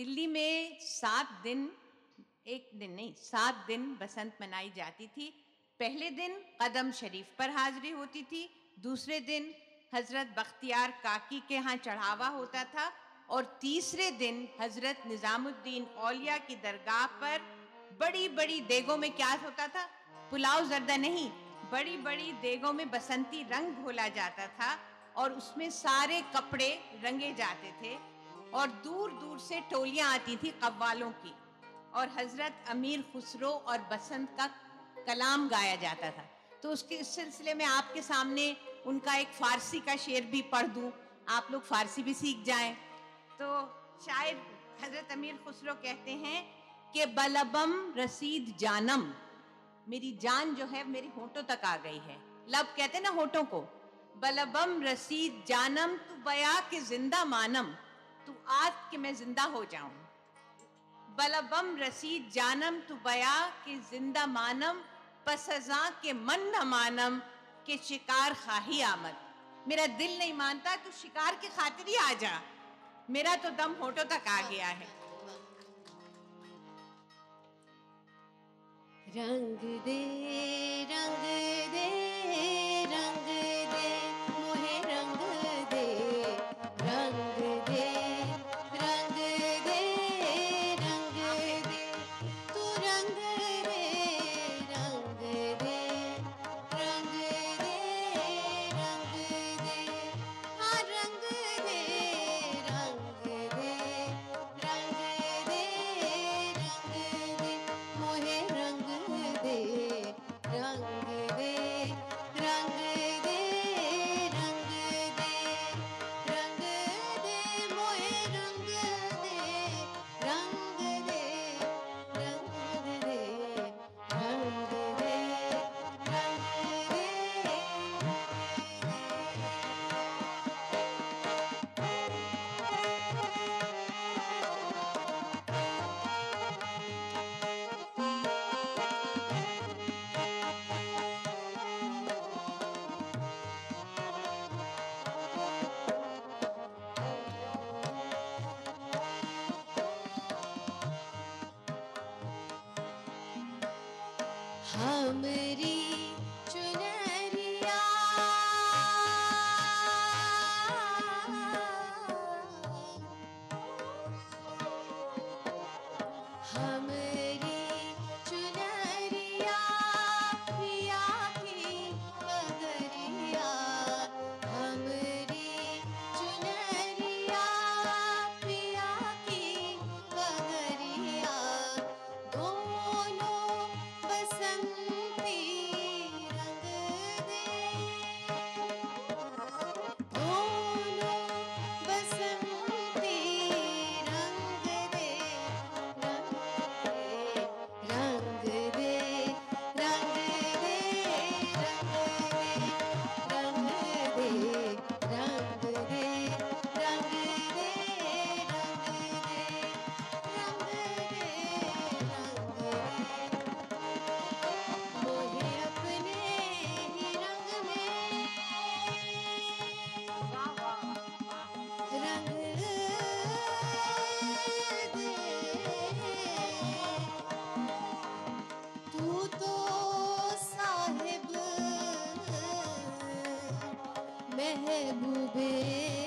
दिल्ली में सात दिन, एक दिन नहीं, सात दिन बसंत मनाई जाती थी। पहले दिन कदम शरीफ पर हाजिरी होती थी, दूसरे दिन हज़रत बख्तियार काकी के यहाँ चढ़ावा होता था और तीसरे दिन हज़रत निज़ामुद्दीन औलिया की दरगाह पर बड़ी बड़ी देगों में क्या होता था। पुलाव जर्दा नहीं बड़ी बड़ी देगों में बसंती रंग घोला जाता था और उसमें सारे कपड़े रंगे जाते थे। और दूर दूर से टोलियाँ आती थी कव्वालों की। और हज़रत अमीर खुसरो और बसंत का कलाम गाया जाता था। तो उसके, इस सिलसिले में आपके सामने उनका एक फारसी का शेर भी पढ़ दूँ। आप लोग फारसी भी सीख जाएँ। तो शायद हज़रत अमीर खुसरो कहते हैं कि बलबम रसीद जानम। मेरी जान जो है, मेरी होठों तक आ गई है। लब कहते ना होठों को। बलबम रसीद जानम तू बया के ज़िंदा मानम। तू आज के मैं ज़िंदा हो जाऊँ। बलबम रसीद जानम तू बया के ज़िंदा मानम, पसजा के मन न मानम के शिकार खाही आमद। मेरा दिल नहीं मानता तू शिकार की खातिर ही आ जा। मेरा तो दम होठों तक आ गया है। रंग दे रंग दे हमरी महबूबे